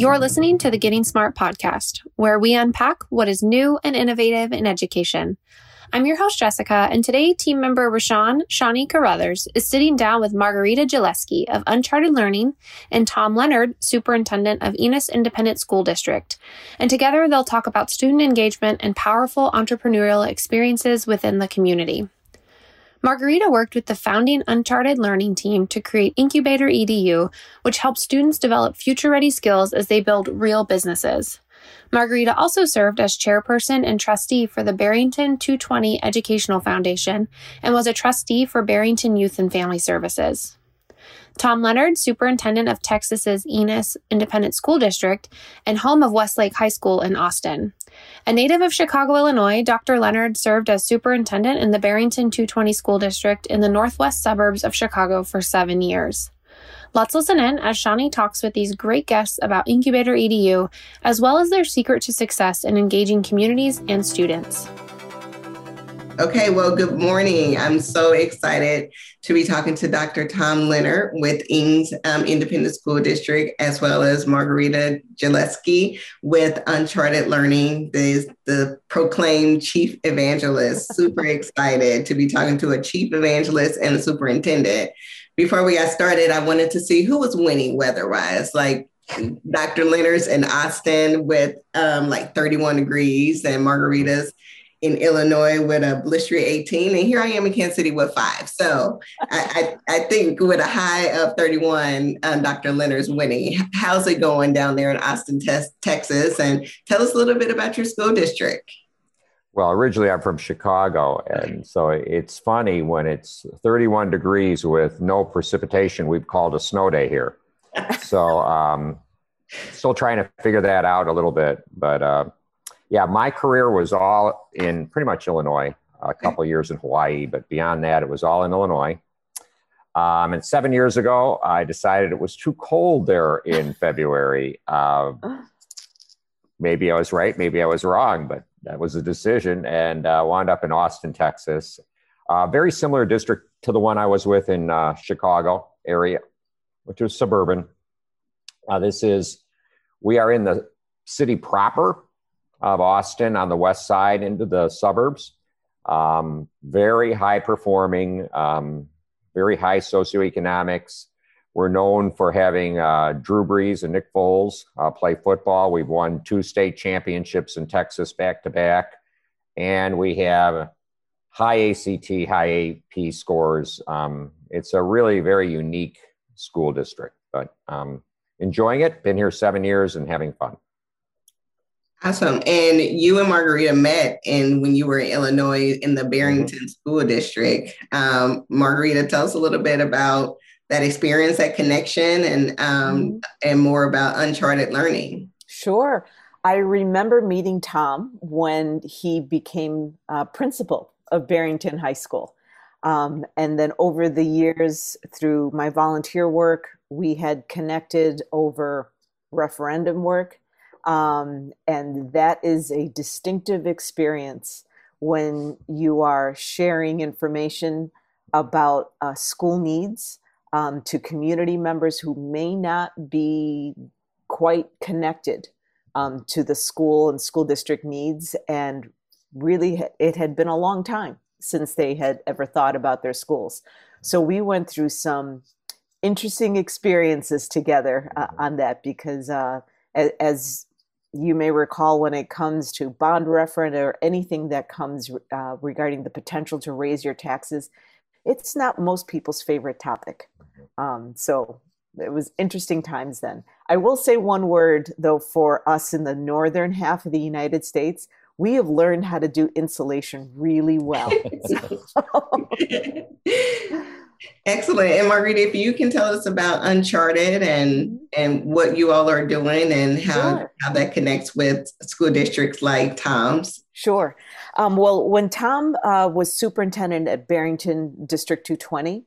You're listening to the Getting Smart podcast, where we unpack what is new and innovative in education. I'm your host, Jessica, and today team member Rashawn Shawnee Caruthers is sitting down with Margarita Geleske of Uncharted Learning and Tom Leonard, superintendent of Eanes Independent School District. And together they'll talk about student engagement and powerful entrepreneurial experiences within the community. Margarita worked with the founding Uncharted Learning team to create INCubatoredu, which helps students develop future ready skills as they build real businesses. Margarita also served as chairperson and trustee for the Barrington 220 Educational Foundation and was a trustee for Barrington Youth and Family Services. Tom Leonard, superintendent of Texas's Eanes Independent School District and home of Westlake High School in Austin. A native of Chicago, Illinois, Dr. Leonard served as superintendent in the Barrington 220 School District in the northwest suburbs of Chicago for seven years. Let's listen in as Shawnee talks with these great guests about INCubatoredu, as well as their secret to success in engaging communities and students. Okay, well, good morning. I'm so excited to be talking to Dr. Tom Leonard with Eanes um, Independent School District, as well as Margarita Geleske with Uncharted Learning, the, the proclaimed chief evangelist. Super excited to be talking to a chief evangelist and a superintendent. Before we got started, I wanted to see who was winning weather-wise. Like Dr. Leonard's in Austin with um, like 31 degrees and Margarita's in Illinois with a blistery 18, and here I am in Kansas City with five. So I, I, I think with a high of 31, um, Dr. Leonard's winning. How's it going down there in Austin, Texas? And tell us a little bit about your school district. Well, originally I'm from Chicago, and so it's funny when it's 31 degrees with no precipitation. We've called a snow day here. so um, still trying to figure that out a little bit, but uh, yeah, my career was all in pretty much Illinois. A couple years in Hawaii, but beyond that, it was all in Illinois. Um, and seven years ago, I decided it was too cold there in February. Uh, maybe I was right, maybe I was wrong, but that was a decision, and uh, wound up in Austin, Texas. Uh, very similar district to the one I was with in uh, Chicago area, which was suburban. Uh, this is we are in the city proper, of Austin on the west side into the suburbs. Um, very high performing, um, very high socioeconomics. We're known for having uh, Drew Brees and Nick Foles uh, play football. We've won two state championships in Texas back to back. And we have high ACT, high AP scores. Um, it's a really very unique school district, but um, enjoying it. Been here seven years and having fun. Awesome. And you and Margarita met in when you were in Illinois in the Barrington mm-hmm. School District. Um, Margarita, tell us a little bit about that experience, that connection, and um, mm-hmm. and more about Uncharted Learning. Sure. I remember meeting Tom when he became uh, principal of Barrington High School. Um, and then over the years, through my volunteer work, we had connected over referendum work um, and that is a distinctive experience when you are sharing information about uh, school needs um, to community members who may not be quite connected um, to the school and school district needs. And really, it had been a long time since they had ever thought about their schools. So we went through some interesting experiences together uh, on that because uh, as you may recall when it comes to bond referendum or anything that comes uh, regarding the potential to raise your taxes, it's not most people's favorite topic. Um, so it was interesting times then. I will say one word though for us in the northern half of the United States, we have learned how to do insulation really well. Excellent. And Margarita, if you can tell us about Uncharted and and what you all are doing and how, sure. how that connects with school districts like Tom's. Sure. Um, well, when Tom uh, was superintendent at Barrington District 220,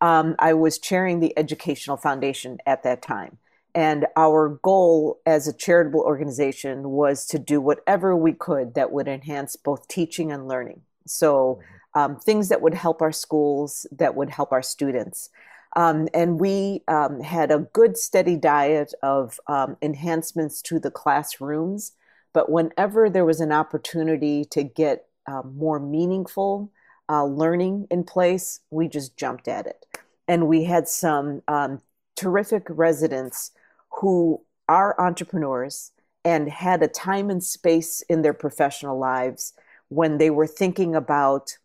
um, I was chairing the Educational Foundation at that time. And our goal as a charitable organization was to do whatever we could that would enhance both teaching and learning. So um, things that would help our schools, that would help our students. Um, and we um, had a good steady diet of um, enhancements to the classrooms. But whenever there was an opportunity to get uh, more meaningful uh, learning in place, we just jumped at it. And we had some um, terrific residents who are entrepreneurs and had a time and space in their professional lives when they were thinking about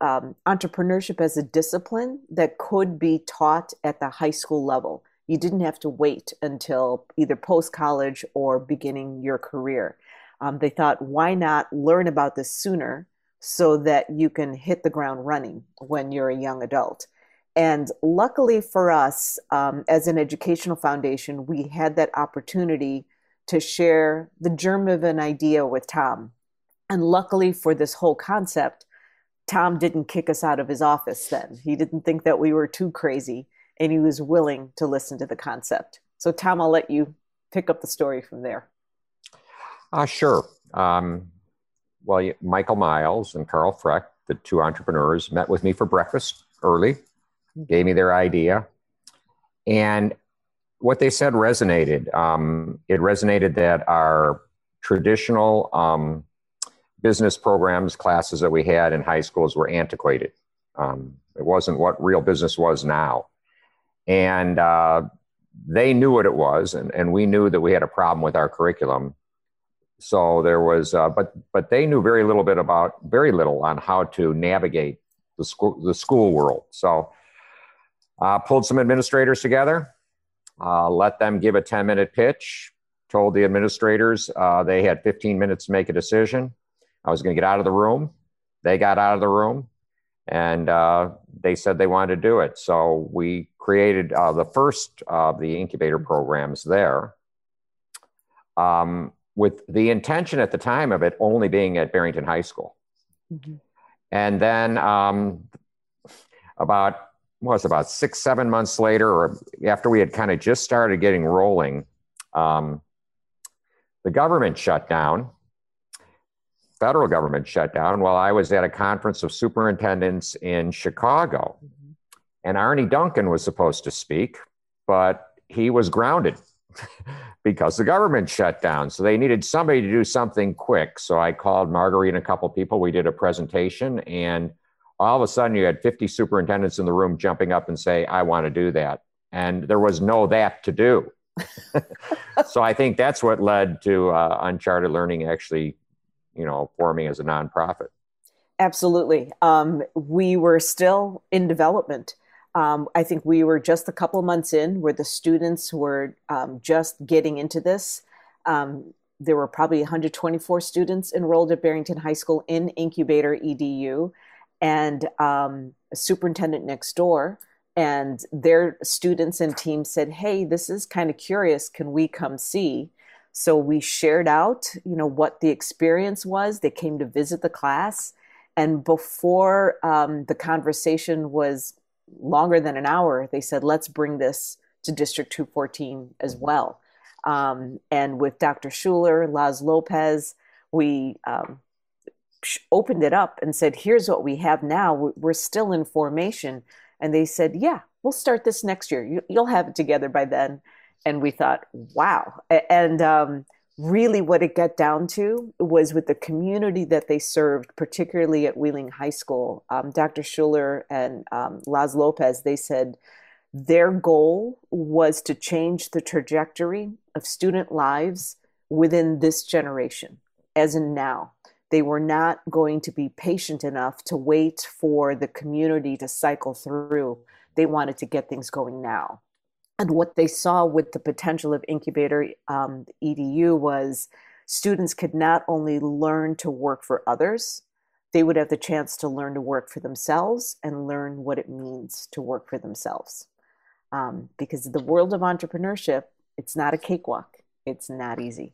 um, entrepreneurship as a discipline that could be taught at the high school level. You didn't have to wait until either post college or beginning your career. Um, they thought, why not learn about this sooner so that you can hit the ground running when you're a young adult? And luckily for us, um, as an educational foundation, we had that opportunity to share the germ of an idea with Tom. And luckily for this whole concept, Tom didn't kick us out of his office then. He didn't think that we were too crazy and he was willing to listen to the concept. So, Tom, I'll let you pick up the story from there. Uh, sure. Um, well, Michael Miles and Carl Freck, the two entrepreneurs, met with me for breakfast early, gave me their idea. And what they said resonated. Um, it resonated that our traditional um, business programs, classes that we had in high schools were antiquated. Um, it wasn't what real business was now. And uh, they knew what it was, and, and we knew that we had a problem with our curriculum. So there was, uh, but but they knew very little bit about very little on how to navigate the school the school world. So uh, pulled some administrators together, uh, let them give a ten minute pitch. Told the administrators uh, they had 15 minutes to make a decision. I was going to get out of the room. They got out of the room and uh, they said they wanted to do it. So we created uh, the first of the incubator programs there um, with the intention at the time of it only being at Barrington High School. Mm-hmm. And then um, about was about six, seven months later, or after we had kind of just started getting rolling, um, the government shut down federal government shutdown while I was at a conference of superintendents in Chicago. Mm-hmm. And Arne Duncan was supposed to speak, but he was grounded because the government shut down. So they needed somebody to do something quick. So I called Marguerite and a couple people. We did a presentation, and all of a sudden you had 50 superintendents in the room jumping up and say, I want to do that. And there was no that to do. so I think that's what led to uh, Uncharted Learning actually you know, forming as a nonprofit. Absolutely. Um, we were still in development. Um, I think we were just a couple months in where the students were um, just getting into this. Um, there were probably 124 students enrolled at Barrington High School in INCubatoredu, and um, a superintendent next door and their students and team said, "Hey, this is kind of curious. Can we come see?" So we shared out, you know, what the experience was. They came to visit the class, and before um, the conversation was longer than an hour, they said, "Let's bring this to District 214 as well." Um, and with Dr. Schuler, Laz Lopez, we um, opened it up and said, "Here's what we have now. We're still in formation." And they said, "Yeah, we'll start this next year. You'll have it together by then." And we thought, wow. And um, really, what it got down to was with the community that they served, particularly at Wheeling High School. Um, Dr. Schuler and um, Laz Lopez, they said their goal was to change the trajectory of student lives within this generation, as in now. They were not going to be patient enough to wait for the community to cycle through. They wanted to get things going now and what they saw with the potential of incubator um, edu was students could not only learn to work for others they would have the chance to learn to work for themselves and learn what it means to work for themselves. Um, because the world of entrepreneurship it's not a cakewalk. It's not easy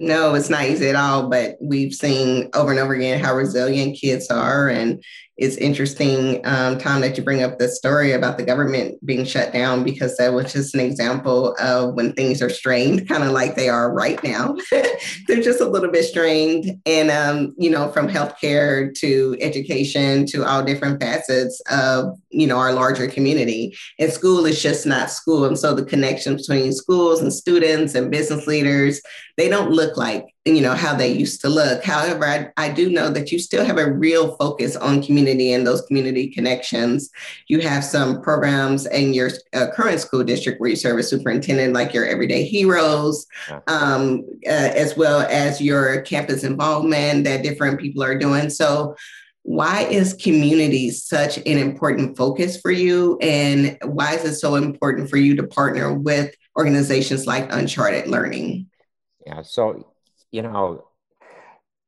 No, it's not easy at all, but we've seen over and over again how resilient kids are. And it's interesting, um, Tom, that you bring up the story about the government being shut down because that was just an example of when things are strained, kind of like they are right now. They're just a little bit strained. And, um, you know, from healthcare to education to all different facets of, you know, our larger community. And school is just not school. And so the connection between schools and students and business leaders, they don't look like you know how they used to look. However I, I do know that you still have a real focus on community and those community connections. You have some programs in your uh, current school district where you serve as superintendent like your everyday heroes um, uh, as well as your campus involvement that different people are doing. So why is community such an important focus for you? And why is it so important for you to partner with organizations like uncharted learning yeah so you know,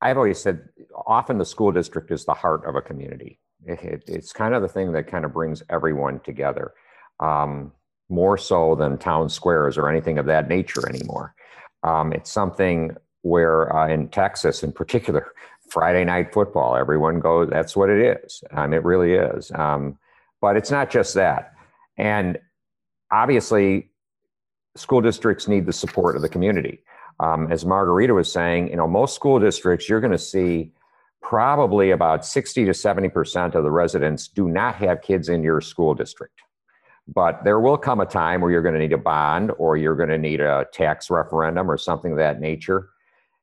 I've always said often the school district is the heart of a community. It, it, it's kind of the thing that kind of brings everyone together, um, more so than town squares or anything of that nature anymore. Um, it's something where uh, in Texas, in particular, Friday night football, everyone goes. That's what it is. Um, it really is. Um, but it's not just that. And obviously, school districts need the support of the community um, as Margarita was saying, you know, most school districts, you're going to see probably about 60 to 70% of the residents do not have kids in your school district. But there will come a time where you're going to need a bond or you're going to need a tax referendum or something of that nature.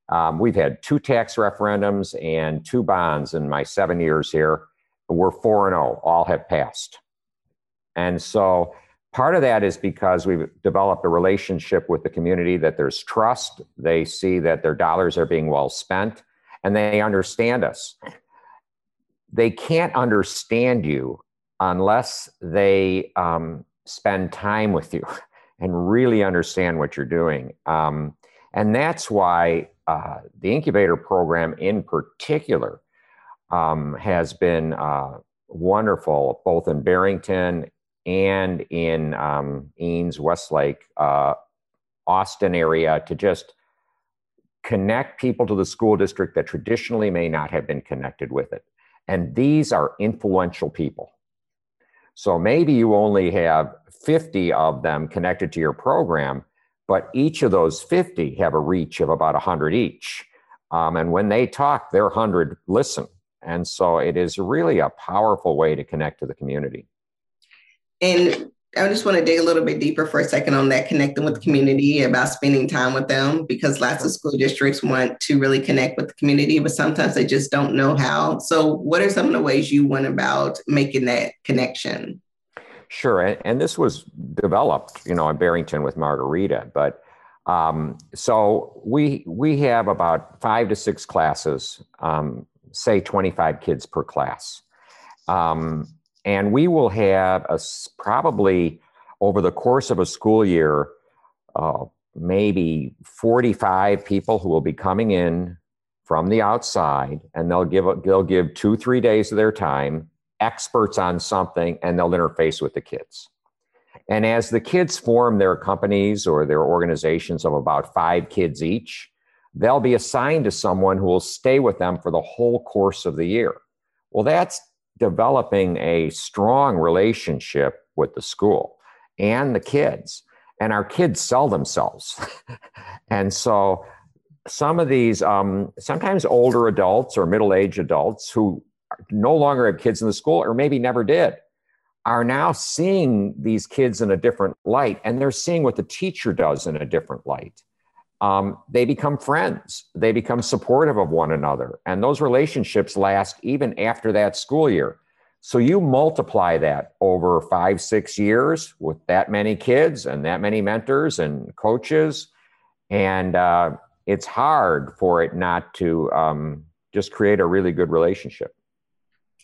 Um, we've had two tax referendums and two bonds in my seven years here. We're 4 and 0, all have passed. And so Part of that is because we've developed a relationship with the community that there's trust. They see that their dollars are being well spent and they understand us. They can't understand you unless they um, spend time with you and really understand what you're doing. Um, and that's why uh, the incubator program in particular um, has been uh, wonderful, both in Barrington and in um, Eanes, Westlake, uh, Austin area to just connect people to the school district that traditionally may not have been connected with it. And these are influential people. So maybe you only have 50 of them connected to your program, but each of those 50 have a reach of about 100 each. Um, and when they talk, their 100 listen. And so it is really a powerful way to connect to the community. And I just want to dig a little bit deeper for a second on that connecting with the community about spending time with them because lots of school districts want to really connect with the community, but sometimes they just don't know how. So, what are some of the ways you went about making that connection? Sure, and, and this was developed, you know, in Barrington with Margarita, but um, so we we have about five to six classes, um, say twenty five kids per class. Um, and we will have a, probably over the course of a school year, uh, maybe 45 people who will be coming in from the outside and they'll give they'll give two three days of their time experts on something and they'll interface with the kids. And as the kids form their companies or their organizations of about five kids each they'll be assigned to someone who will stay with them for the whole course of the year. Well that's developing a strong relationship with the school and the kids. And our kids sell themselves. and so some of these, um, sometimes older adults or middle aged adults who no longer have kids in the school or maybe never did are now seeing these kids in a different light and they're seeing what the teacher does in a different light um, they become friends. They become supportive of one another. And those relationships last even after that school year. So you multiply that over five, six years with that many kids and that many mentors and coaches. And uh, it's hard for it not to um, just create a really good relationship.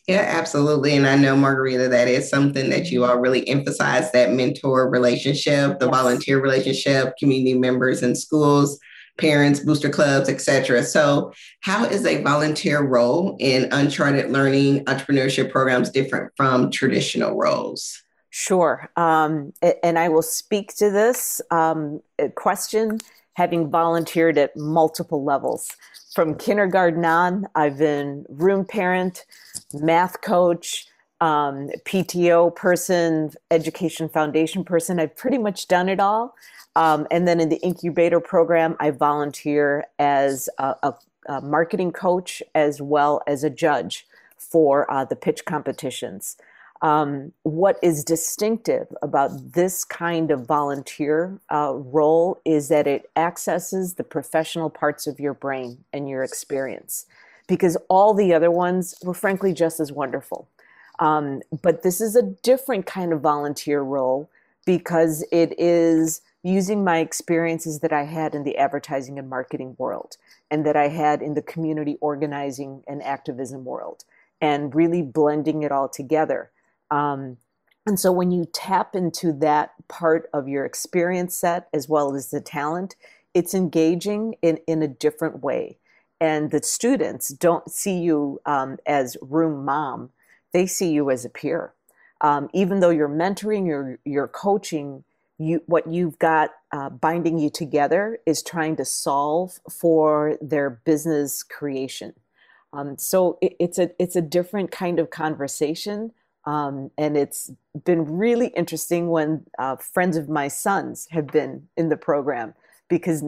Yeah, absolutely. And I know, Margarita, that is something that you all really emphasize that mentor relationship, the yes. volunteer relationship, community members in schools, parents, booster clubs, etc. So, how is a volunteer role in uncharted learning entrepreneurship programs different from traditional roles? Sure. Um, and I will speak to this um, question having volunteered at multiple levels. From kindergarten on, I've been room parent, math coach, um, PTO person, education foundation person. I've pretty much done it all. Um, and then in the incubator program, I volunteer as a, a, a marketing coach as well as a judge for uh, the pitch competitions. Um, what is distinctive about this kind of volunteer uh, role is that it accesses the professional parts of your brain and your experience, because all the other ones were frankly just as wonderful. Um, but this is a different kind of volunteer role because it is using my experiences that I had in the advertising and marketing world and that I had in the community organizing and activism world and really blending it all together um, and so when you tap into that part of your experience set as well as the talent, it's engaging in, in a different way. And the students don't see you um, as room mom, they see you as a peer. Um, even though you're mentoring, you're, you're coaching, you, what you've got uh, binding you together is trying to solve for their business creation. Um, so it, it's a it's a different kind of conversation um, and it's been really interesting when uh, friends of my sons have been in the program because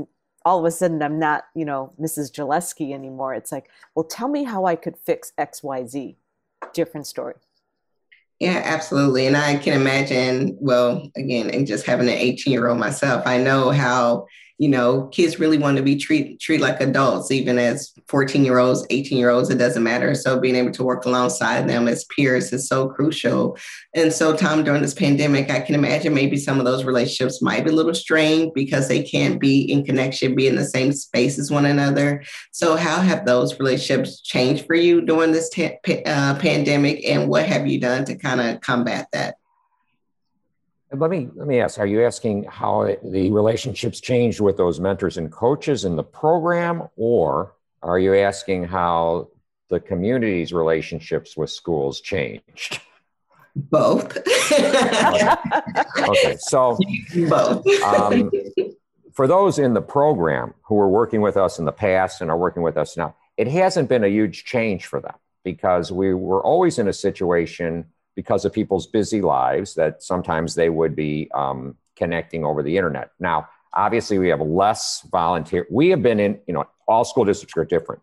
all of a sudden I'm not, you know, Mrs. Geleske anymore. It's like, well, tell me how I could fix X, Y, Z. Different story. Yeah, absolutely. And I can imagine, well, again, and just having an 18 year old myself, I know how you know, kids really want to be treated treat like adults, even as 14 year olds, 18 year olds, it doesn't matter. So being able to work alongside them as peers is so crucial. And so, Tom, during this pandemic, I can imagine maybe some of those relationships might be a little strained because they can't be in connection, be in the same space as one another. So, how have those relationships changed for you during this t- uh, pandemic, and what have you done to kind of combat that? Let me let me ask: Are you asking how it, the relationships changed with those mentors and coaches in the program, or are you asking how the community's relationships with schools changed? Both. okay. okay. so both. Um, for those in the program who were working with us in the past and are working with us now, it hasn't been a huge change for them because we were always in a situation because of people's busy lives that sometimes they would be um, connecting over the internet. Now, obviously, we have less volunteer. We have been in, you know, all school districts are different.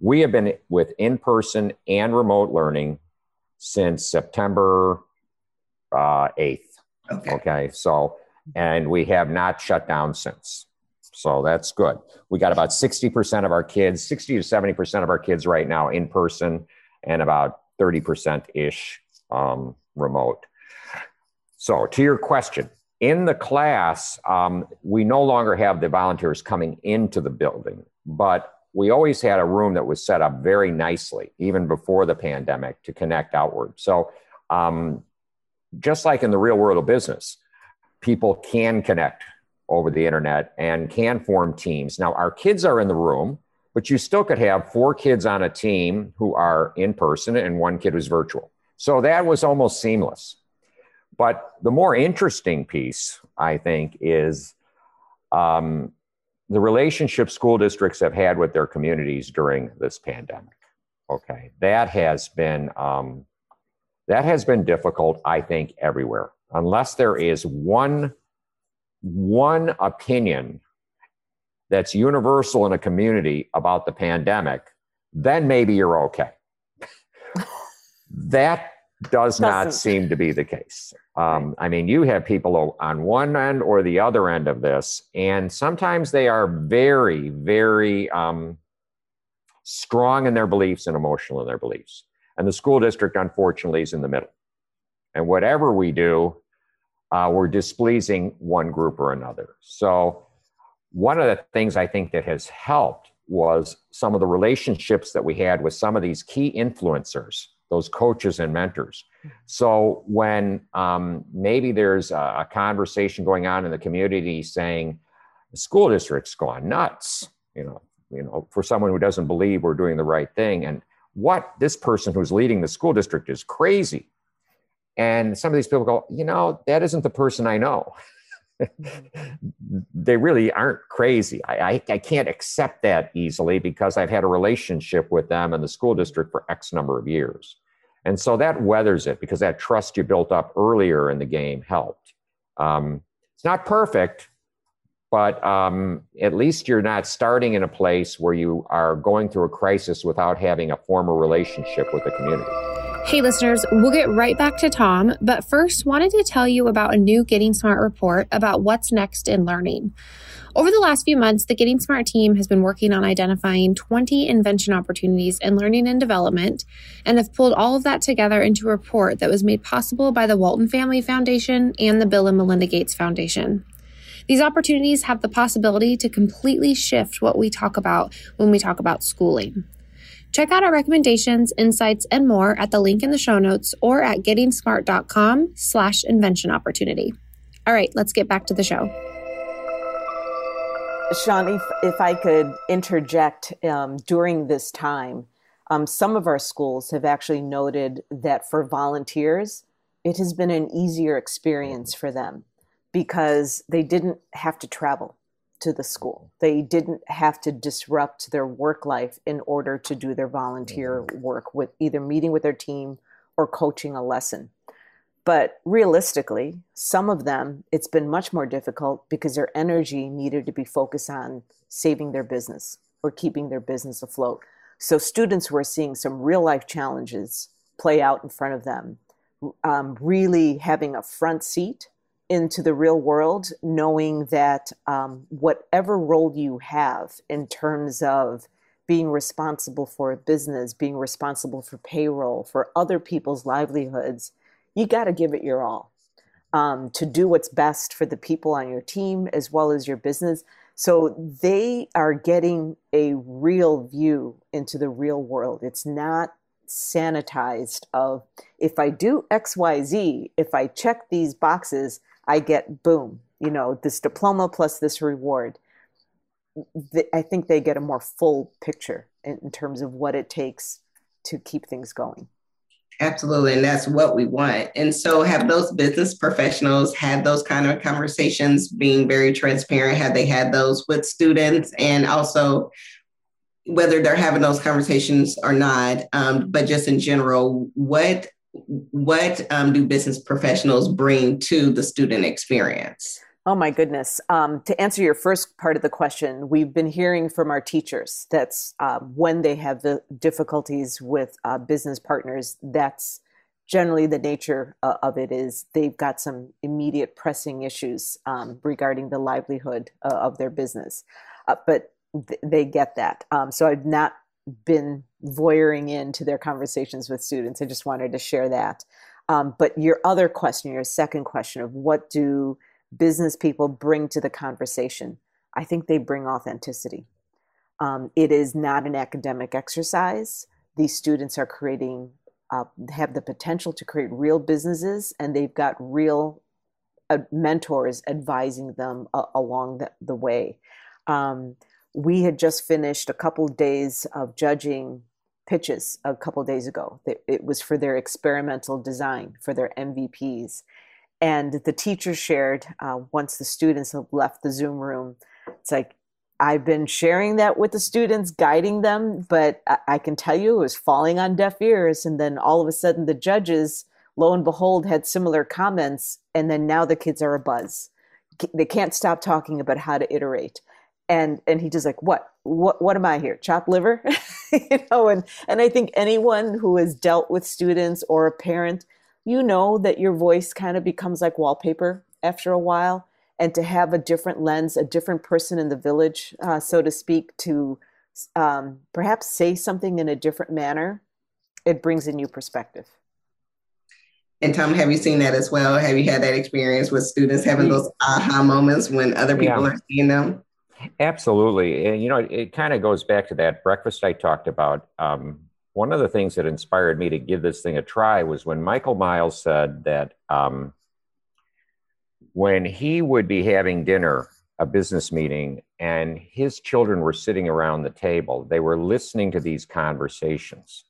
We have been with in person and remote learning since September uh, 8th. Okay. okay. So, and we have not shut down since. So that's good. We got about 60% of our kids, 60 to 70% of our kids right now in person, and about 30% ish um, remote. So, to your question, in the class, um, we no longer have the volunteers coming into the building, but we always had a room that was set up very nicely, even before the pandemic, to connect outward. So, um, just like in the real world of business, people can connect over the internet and can form teams. Now, our kids are in the room, but you still could have four kids on a team who are in person and one kid who's virtual. So that was almost seamless. But the more interesting piece, I think, is um, the relationship school districts have had with their communities during this pandemic. Okay, that has been um, that has been difficult. I think everywhere, unless there is one one opinion that's universal in a community about the pandemic, then maybe you're okay. That does not seem to be the case. Um, I mean, you have people on one end or the other end of this, and sometimes they are very, very um, strong in their beliefs and emotional in their beliefs. And the school district, unfortunately, is in the middle. And whatever we do, uh, we're displeasing one group or another. So, one of the things I think that has helped was some of the relationships that we had with some of these key influencers those coaches and mentors. So when um, maybe there's a, a, conversation going on in the community saying the school district's gone nuts, you know, you know, for someone who doesn't believe we're doing the right thing, and what this person who's leading the school district is crazy. And some of these people go, you know, that isn't the person I know. they really aren't crazy. I, I, I, can't accept that easily because I've had a relationship with them and the school district for X number of years. And so that weathers it because that trust you built up earlier in the game helped. Um, it's not perfect, but um, at least you're not starting in a place where you are going through a crisis without having a former relationship with the community. Hey, listeners, we'll get right back to Tom, but first, wanted to tell you about a new Getting Smart report about what's next in learning. Over the last few months, the Getting Smart team has been working on identifying 20 invention opportunities in learning and development and have pulled all of that together into a report that was made possible by the Walton Family Foundation and the Bill and Melinda Gates Foundation. These opportunities have the possibility to completely shift what we talk about when we talk about schooling. Check out our recommendations, insights, and more at the link in the show notes or at gettingsmart.com slash invention opportunity. All right, let's get back to the show. Sean, if, if I could interject um, during this time, um, some of our schools have actually noted that for volunteers, it has been an easier experience for them because they didn't have to travel to the school. They didn't have to disrupt their work life in order to do their volunteer mm-hmm. work with either meeting with their team or coaching a lesson. But realistically, some of them, it's been much more difficult because their energy needed to be focused on saving their business or keeping their business afloat. So students were seeing some real life challenges play out in front of them, um, really having a front seat into the real world, knowing that um, whatever role you have in terms of being responsible for a business, being responsible for payroll, for other people's livelihoods, you got to give it your all um, to do what's best for the people on your team as well as your business. So they are getting a real view into the real world. It's not sanitized of if I do XYZ, if I check these boxes, I get boom, you know, this diploma plus this reward. I think they get a more full picture in, in terms of what it takes to keep things going. Absolutely. And that's what we want. And so, have those business professionals had those kind of conversations, being very transparent? Have they had those with students? And also, whether they're having those conversations or not, um, but just in general, what what um, do business professionals bring to the student experience? Oh my goodness. Um, to answer your first part of the question, we've been hearing from our teachers that's uh, when they have the difficulties with uh, business partners, that's generally the nature uh, of it is they've got some immediate pressing issues um, regarding the livelihood uh, of their business. Uh, but th- they get that. Um, so I've not been voyeuring into their conversations with students. I just wanted to share that. Um, but your other question, your second question of what do business people bring to the conversation? I think they bring authenticity. Um, it is not an academic exercise. These students are creating, uh, have the potential to create real businesses, and they've got real uh, mentors advising them uh, along the, the way. Um, we had just finished a couple days of judging pitches a couple days ago. It was for their experimental design, for their MVPs. And the teacher shared uh, once the students have left the Zoom room, it's like, I've been sharing that with the students, guiding them, but I, I can tell you it was falling on deaf ears. And then all of a sudden, the judges, lo and behold, had similar comments. And then now the kids are a buzz. They can't stop talking about how to iterate and and he just like what what what am i here chopped liver you know and and i think anyone who has dealt with students or a parent you know that your voice kind of becomes like wallpaper after a while and to have a different lens a different person in the village uh, so to speak to um, perhaps say something in a different manner it brings a new perspective and Tom, have you seen that as well? Have you had that experience with students having those aha moments when other people yeah. are seeing them? Absolutely. And, you know, it, it kind of goes back to that breakfast I talked about. Um, one of the things that inspired me to give this thing a try was when Michael Miles said that um, when he would be having dinner, a business meeting, and his children were sitting around the table, they were listening to these conversations.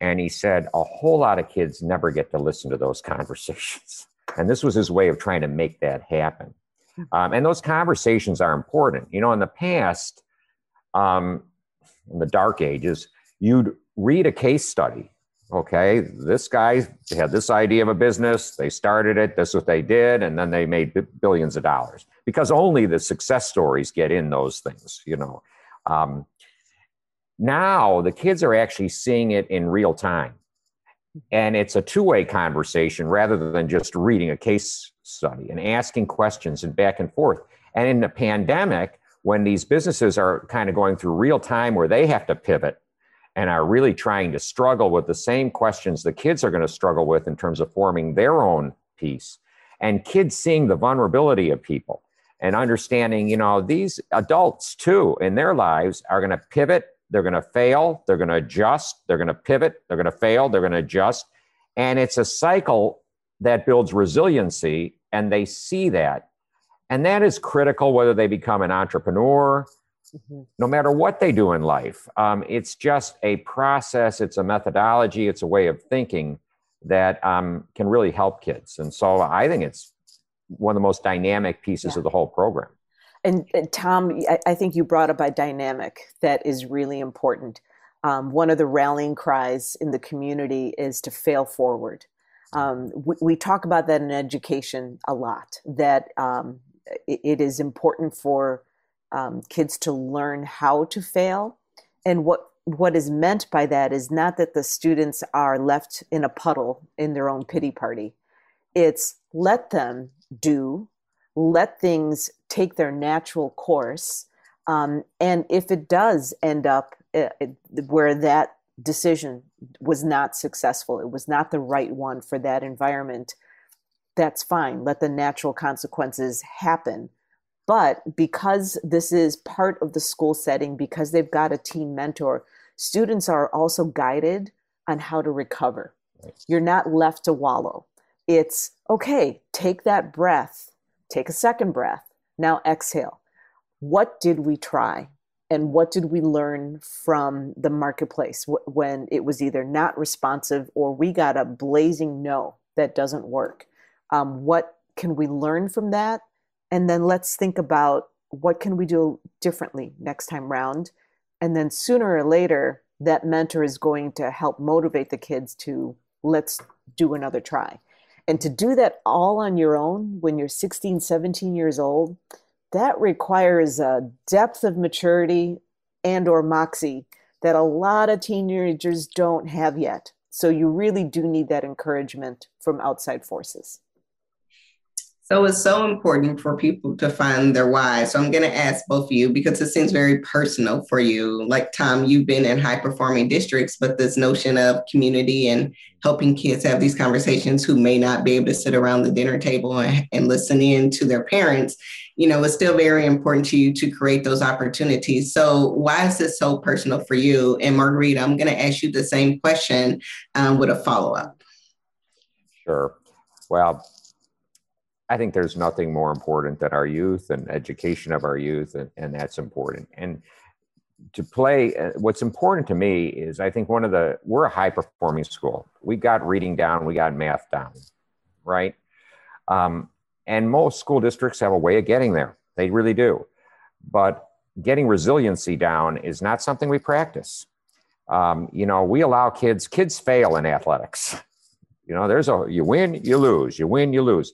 And he said a whole lot of kids never get to listen to those conversations. And this was his way of trying to make that happen. Um, and those conversations are important. You know, in the past, um, in the dark ages, you'd read a case study. Okay, this guy had this idea of a business. They started it. This is what they did, and then they made billions of dollars because only the success stories get in those things. You know, um, now the kids are actually seeing it in real time, and it's a two-way conversation rather than just reading a case study and asking questions and back and forth. And in the pandemic, when these businesses are kind of going through real time where they have to pivot and are really trying to struggle with the same questions the kids are going to struggle with in terms of forming their own piece and kids seeing the vulnerability of people and understanding you know these adults too in their lives are going to pivot they're going to fail they're going to adjust they're going to pivot they're going to fail they're going to adjust. And it's a cycle that builds resiliency and they see that. And that is critical whether they become an entrepreneur mm-hmm. no matter what they do in life. Um, it's just a process, it's a methodology, it's a way of thinking that um, can really help kids. And so I think it's one of the most dynamic pieces yeah. of the whole program. And, and Tom, I, I, think you brought up a dynamic that is really important. Um, one of the rallying cries in the community is to fail forward. Um, we, we, talk about that in education a lot. That um, it, it is important for um, kids to learn how to fail. And what what is meant by that is not that the students are left in a puddle in their own pity party. It's let them do, let things take their natural course. Um, and if it does end up uh, where that decision was not successful, it was not the right one for that environment, that's fine. Let the natural consequences happen. But because this is part of the school setting, because they've got a team mentor, students are also guided on how to recover. You're not left to wallow. It's okay, take that breath, take a second breath, now exhale. What did we try? And what did we learn from the marketplace when it was either not responsive or we got a blazing no that doesn't work? Um, what can we learn from that? And then let's think about what can we do differently next time round. And then sooner or later that mentor is going to help motivate the kids to let's do another try. And to do that all on your own when you're 16 17 years old that requires a depth of maturity and or moxie that a lot of teenagers don't have yet. So you really do need that encouragement from outside forces so it's so important for people to find their why. So I'm going to ask both of you because it seems very personal for you. Like Tom, you've been in high performing districts, but this notion of community and helping kids have these conversations who may not be able to sit around the dinner table and, and listen in to their parents, you know, it's still very important to you to create those opportunities. So why is this so personal for you? And Margarita, I'm going to ask you the same question um, with a follow up. Sure. Well, I think there's nothing more important than our youth and education of our youth, and, and that's important. And to play, uh, what's important to me is I think one of the, we're a high performing school. We got reading down, we got math down, right? Um, and most school districts have a way of getting there. They really do. But getting resiliency down is not something we practice. Um, you know, we allow kids, kids fail in athletics. You know, there's a, you win, you lose, you win, you lose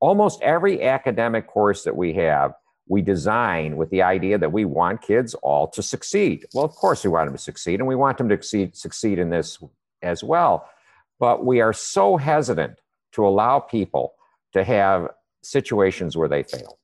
almost every academic course that we have, we design with the idea that we want kids all to succeed. Well, of course, we want them to succeed, and we want them to succeed, succeed in this as well. But we are so hesitant to allow people to have situations where they fail.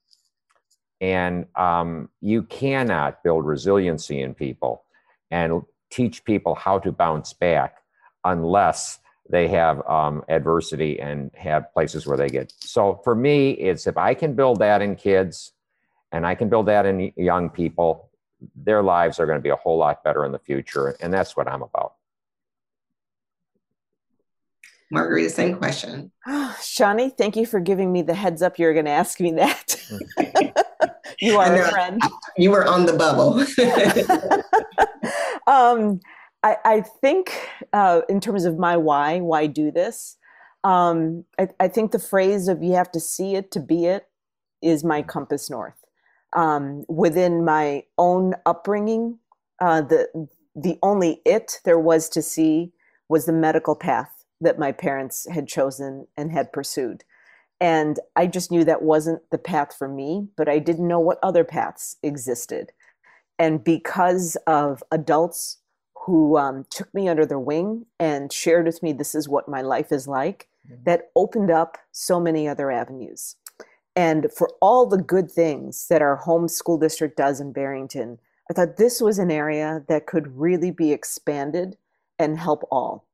And um, you cannot build resiliency in people and teach people how to bounce back unless they have um, adversity and have places where they get. So for me, it's if I can build that in kids and I can build that in young people, their lives are going to be a whole lot better in the future. And that's what I'm about. Margarita, same question. Oh, Shawnee, thank you for giving me the heads up. You're going to ask me that. you are a friend. You were on the bubble. um, I, I think uh, in terms of my why, why do this? Um, I, I, think the phrase of you have to see it to be it is my compass north. Um, within my own upbringing, uh, the the only it there was to see was the medical path that my parents had chosen and had pursued. And I just knew that wasn't the path for me, but I didn't know what other paths existed. And because of adults who um, took me under their wing and shared with me, this is what my life is like, mm-hmm. that opened up so many other avenues. And for all the good things that our home school district does in Barrington, I thought this was an area that could really be expanded and help all.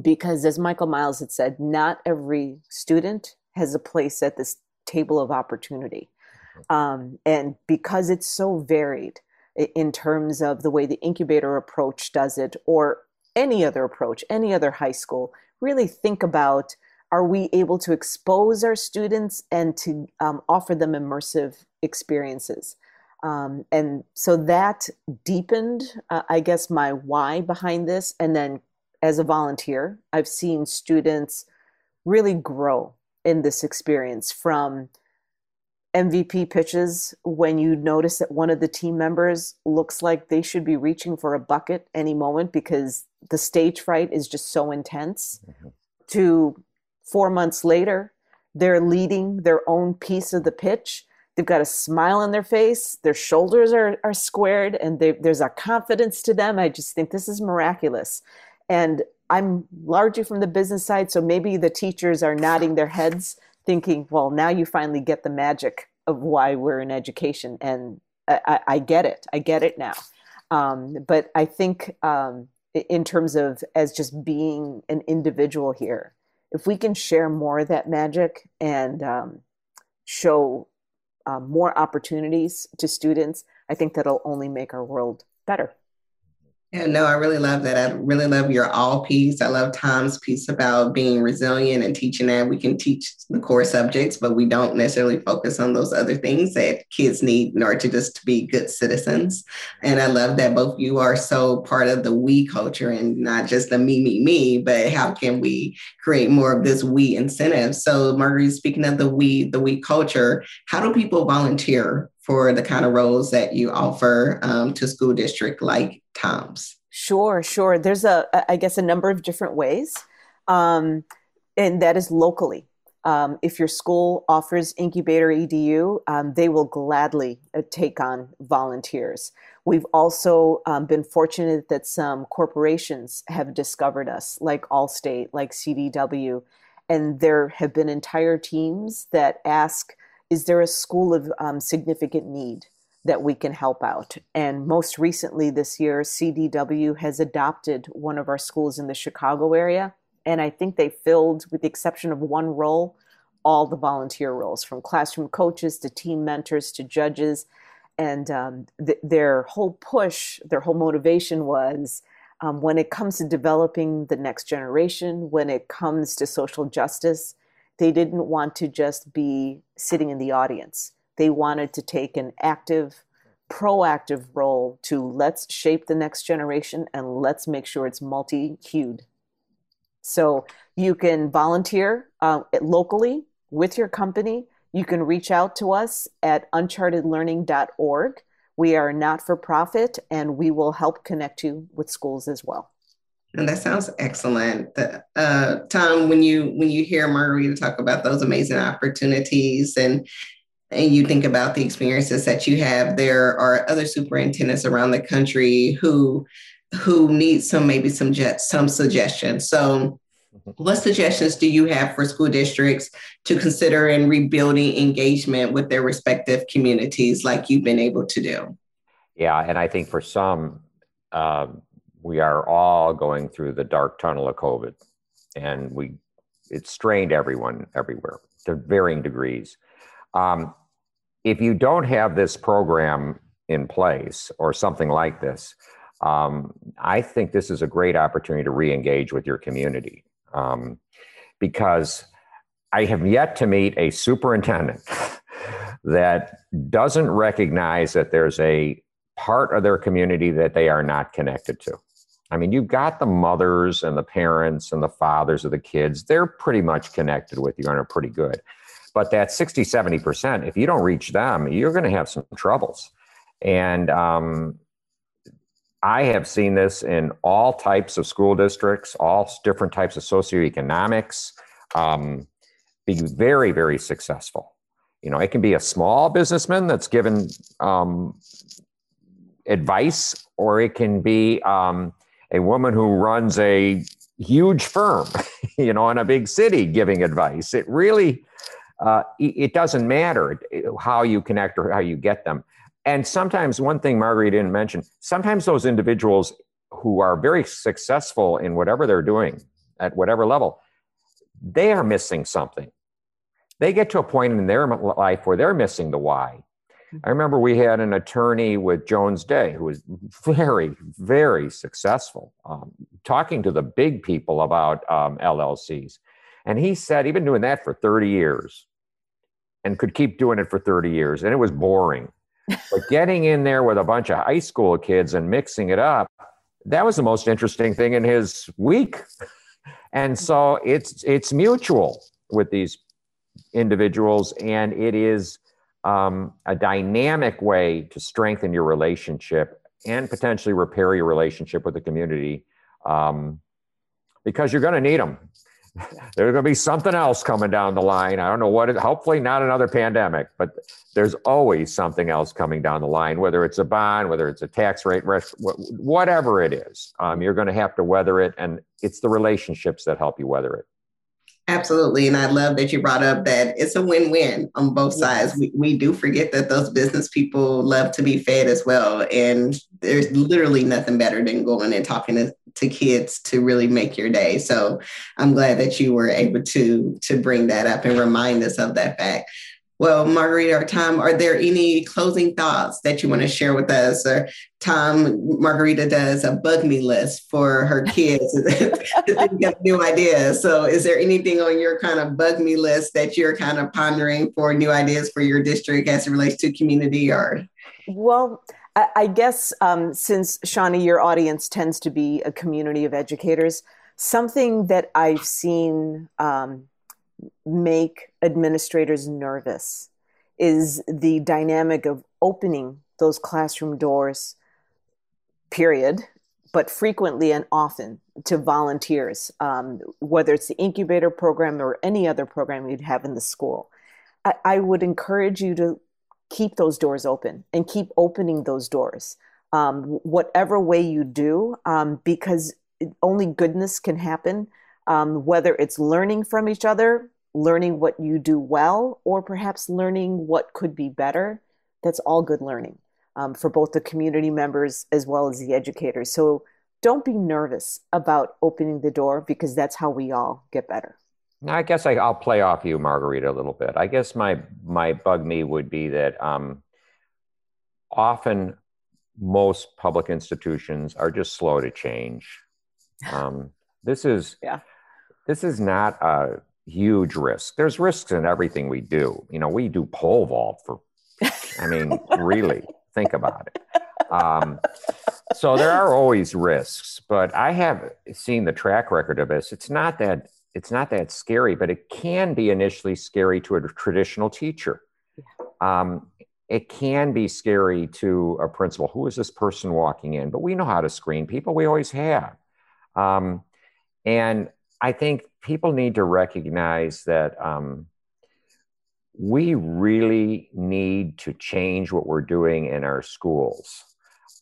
Because as Michael Miles had said, not every student has a place at this table of opportunity. Mm-hmm. Um, and because it's so varied in terms of the way the incubator approach does it, or any other approach, any other high school, really think about are we able to expose our students and to um, offer them immersive experiences? Um, and so that deepened, uh, I guess, my why behind this. And then as a volunteer, I've seen students really grow in this experience from MVP pitches when you notice that one of the team members looks like they should be reaching for a bucket any moment because the stage fright is just so intense mm-hmm. to four months later they're leading their own piece of the pitch. They've got a smile on their face. Their shoulders are, are squared and there's a confidence to them. I just think this is miraculous. And I'm largely from the business side, so maybe the teachers are nodding their heads, thinking, well, now you finally get the magic of why we're in education. And I, I get it. I get it now. Um, but I think, um, in terms of as just being an individual here, if we can share more of that magic and um, show uh, more opportunities to students, I think that'll only make our world better. Yeah, no, I really love that. I really love your all piece. I love Tom's piece about being resilient and teaching that we can teach the core subjects, but we don't necessarily focus on those other things that kids need in order to just be good citizens. And I love that both you are so part of the we culture and not just the me, me, me, but how can we create more of this we incentive? So Marguerite, speaking of the we, the we culture, how do people volunteer for the kind of roles that you offer um, to school district like Tom's? Sure, sure. There's a, I guess, a number of different ways, um, and that is locally. Um, if your school offers INCubatoredu um, they will gladly uh, take on volunteers we've also um, been fortunate that some corporations have discovered us like Allstate like CDW and there have been entire teams that ask is there a school of um, significant need that we can help out? And most recently this year, CDW has adopted one of our schools in the Chicago area. And I think they filled, with the exception of one role, all the volunteer roles from classroom coaches to team mentors to judges. And um, th- their whole push, their whole motivation was um, when it comes to developing the next generation, when it comes to social justice, they didn't want to just be sitting in the audience. They wanted to take an active, proactive role to let's shape the next generation and let's make sure it's multi hued. So you can volunteer uh, locally with your company. You can reach out to us at unchartedlearning.org. We are not for profit and we will help connect you with schools as well. And that sounds excellent. Uh, Tom, when you when you hear Margarita talk about those amazing opportunities and and you think about the experiences that you have, there are other superintendents around the country who who need some maybe some some suggestions. So mm-hmm. what suggestions do you have for school districts to consider in rebuilding engagement with their respective communities like you've been able to do? Yeah, and I think for some, um, we are all going through the dark tunnel of COVID, and we it strained everyone everywhere to varying degrees. Um, if you don't have this program in place or something like this, um, I think this is a great opportunity to re-engage with your community um, because I have yet to meet a superintendent that doesn't recognize that there's a part of their community that they are not connected to. I mean, you've got the mothers and the parents and the fathers of the kids. They're pretty much connected with you and are pretty good. But that 60, 70%, if you don't reach them, you're going to have some troubles. And um, I have seen this in all types of school districts, all different types of socioeconomics, um, be very, very successful. You know, it can be a small businessman that's given um, advice, or it can be um, a woman who runs a huge firm, you know, in a big city giving advice. It really, uh, it doesn't matter how you connect or how you get them. And sometimes, one thing Marguerite didn't mention, sometimes those individuals who are very successful in whatever they're doing at whatever level, they are missing something. They get to a point in their life where they're missing the why. I remember we had an attorney with Jones Day who was very, very successful, um, talking to the big people about um, LLCs. And he said he'd been doing that for 30 years and could keep doing it for 30 years. And it was boring. but getting in there with a bunch of high school kids and mixing it up, that was the most interesting thing in his week. And so it's it's mutual with these individuals, and it is um, a dynamic way to strengthen your relationship and potentially repair your relationship with the community um, because you're going to need them. There's going to be something else coming down the line. I don't know what it, hopefully not another pandemic, but there's always something else coming down the line, whether it's a bond, whether it's a tax rate, whatever it is. Um, you're going to have to weather it. And it's the relationships that help you weather it. Absolutely. And I love that you brought up that it's a win win on both sides. We, we do forget that those business people love to be fed as well. And there's literally nothing better than going and talking to, to kids to really make your day. So I'm glad that you were able to, to bring that up and remind us of that fact. Well, Margarita or Tom, are there any closing thoughts that you want to share with us? Or Tom, Margarita does a bug me list for her kids to think of new ideas. So, is there anything on your kind of bug me list that you're kind of pondering for new ideas for your district as it relates to community or? Well, I guess um, since Shawnee, your audience tends to be a community of educators, something that I've seen um, make administrators nervous is the dynamic of opening those classroom doors, period, but frequently and often to volunteers, um, whether it's the incubator program or any other program you'd have in the school. I, I, would encourage you to keep those doors open and keep opening those doors, um, whatever way you do, um, because only goodness can happen. Um, whether it's learning from each other, learning what you do well, or perhaps learning what could be better. That's all good learning um, for both the community members as well as the educators. So don't be nervous about opening the door because that's how we all get better. Now, I guess I, will play off you, Margarita, a little bit. I guess my my bug me would be that um, often most public institutions are just slow to change. Um, this is yeah. this is not a huge risk. There's risks in everything we do. You know, we do pole vault for, I mean, really think about it. Um, so there are always risks, but I have seen the track record of this. It's not that it's not that scary, but it can be initially scary to a traditional teacher. Um, it can be scary to a principal. Who is this person walking in? But we know how to screen people. We always have. Um, and I think people need to recognize that um, we really need to change what we're doing in our schools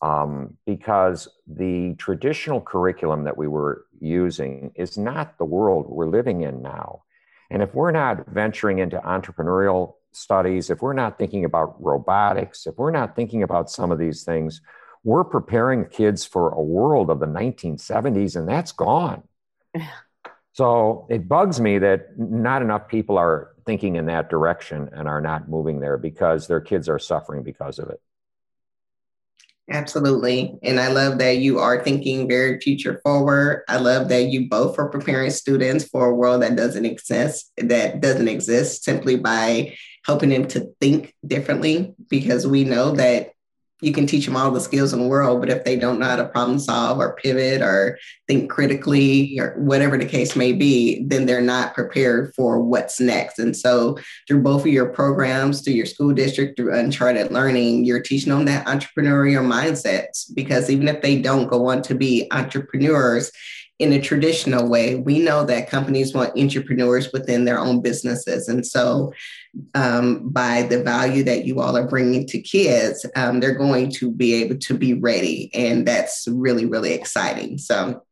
um, because the traditional curriculum that we were using is not the world we're living in now. And if we're not venturing into entrepreneurial studies, if we're not thinking about robotics, if we're not thinking about some of these things, we're preparing kids for a world of the 1970s, and that's gone. So it bugs me that not enough people are thinking in that direction and are not moving there because their kids are suffering because of it. Absolutely. And I love that you are thinking very future forward. I love that you both are preparing students for a world that doesn't exist, that doesn't exist simply by helping them to think differently because we know that you can teach them all the skills in the world, but if they don't know how to problem solve or pivot or think critically or whatever the case may be, then they're not prepared for what's next. And so, through both of your programs, through your school district, through Uncharted Learning, you're teaching them that entrepreneurial mindsets because even if they don't go on to be entrepreneurs, in a traditional way. We know that companies want entrepreneurs within their own businesses. And so, um, by the value that you all are bringing to kids, um, they're going to be able to be ready. And that's really, really exciting. So,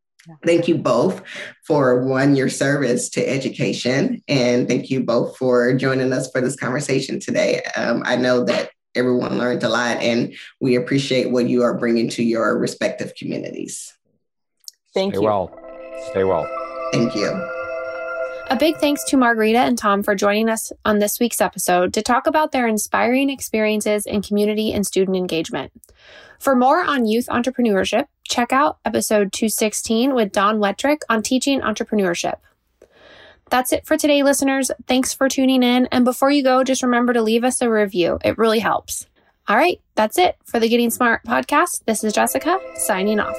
Thank you both for one, your service to education, and thank you both for joining us for this conversation today. Um, I know that everyone learned a lot, and we appreciate what you are bringing to your respective communities. Thank Stay you. well. Stay well. Thank you. A big thanks to Margarita and Tom for joining us on this week's episode to talk about their inspiring experiences in community and student engagement. For more on youth entrepreneurship, check out episode 216 with Don Wettrick on teaching entrepreneurship. That's it for today, listeners. Thanks for tuning in. And before you go, just remember to leave us a review. It really helps. All right, that's it for the Getting Smart podcast. This is Jessica signing off.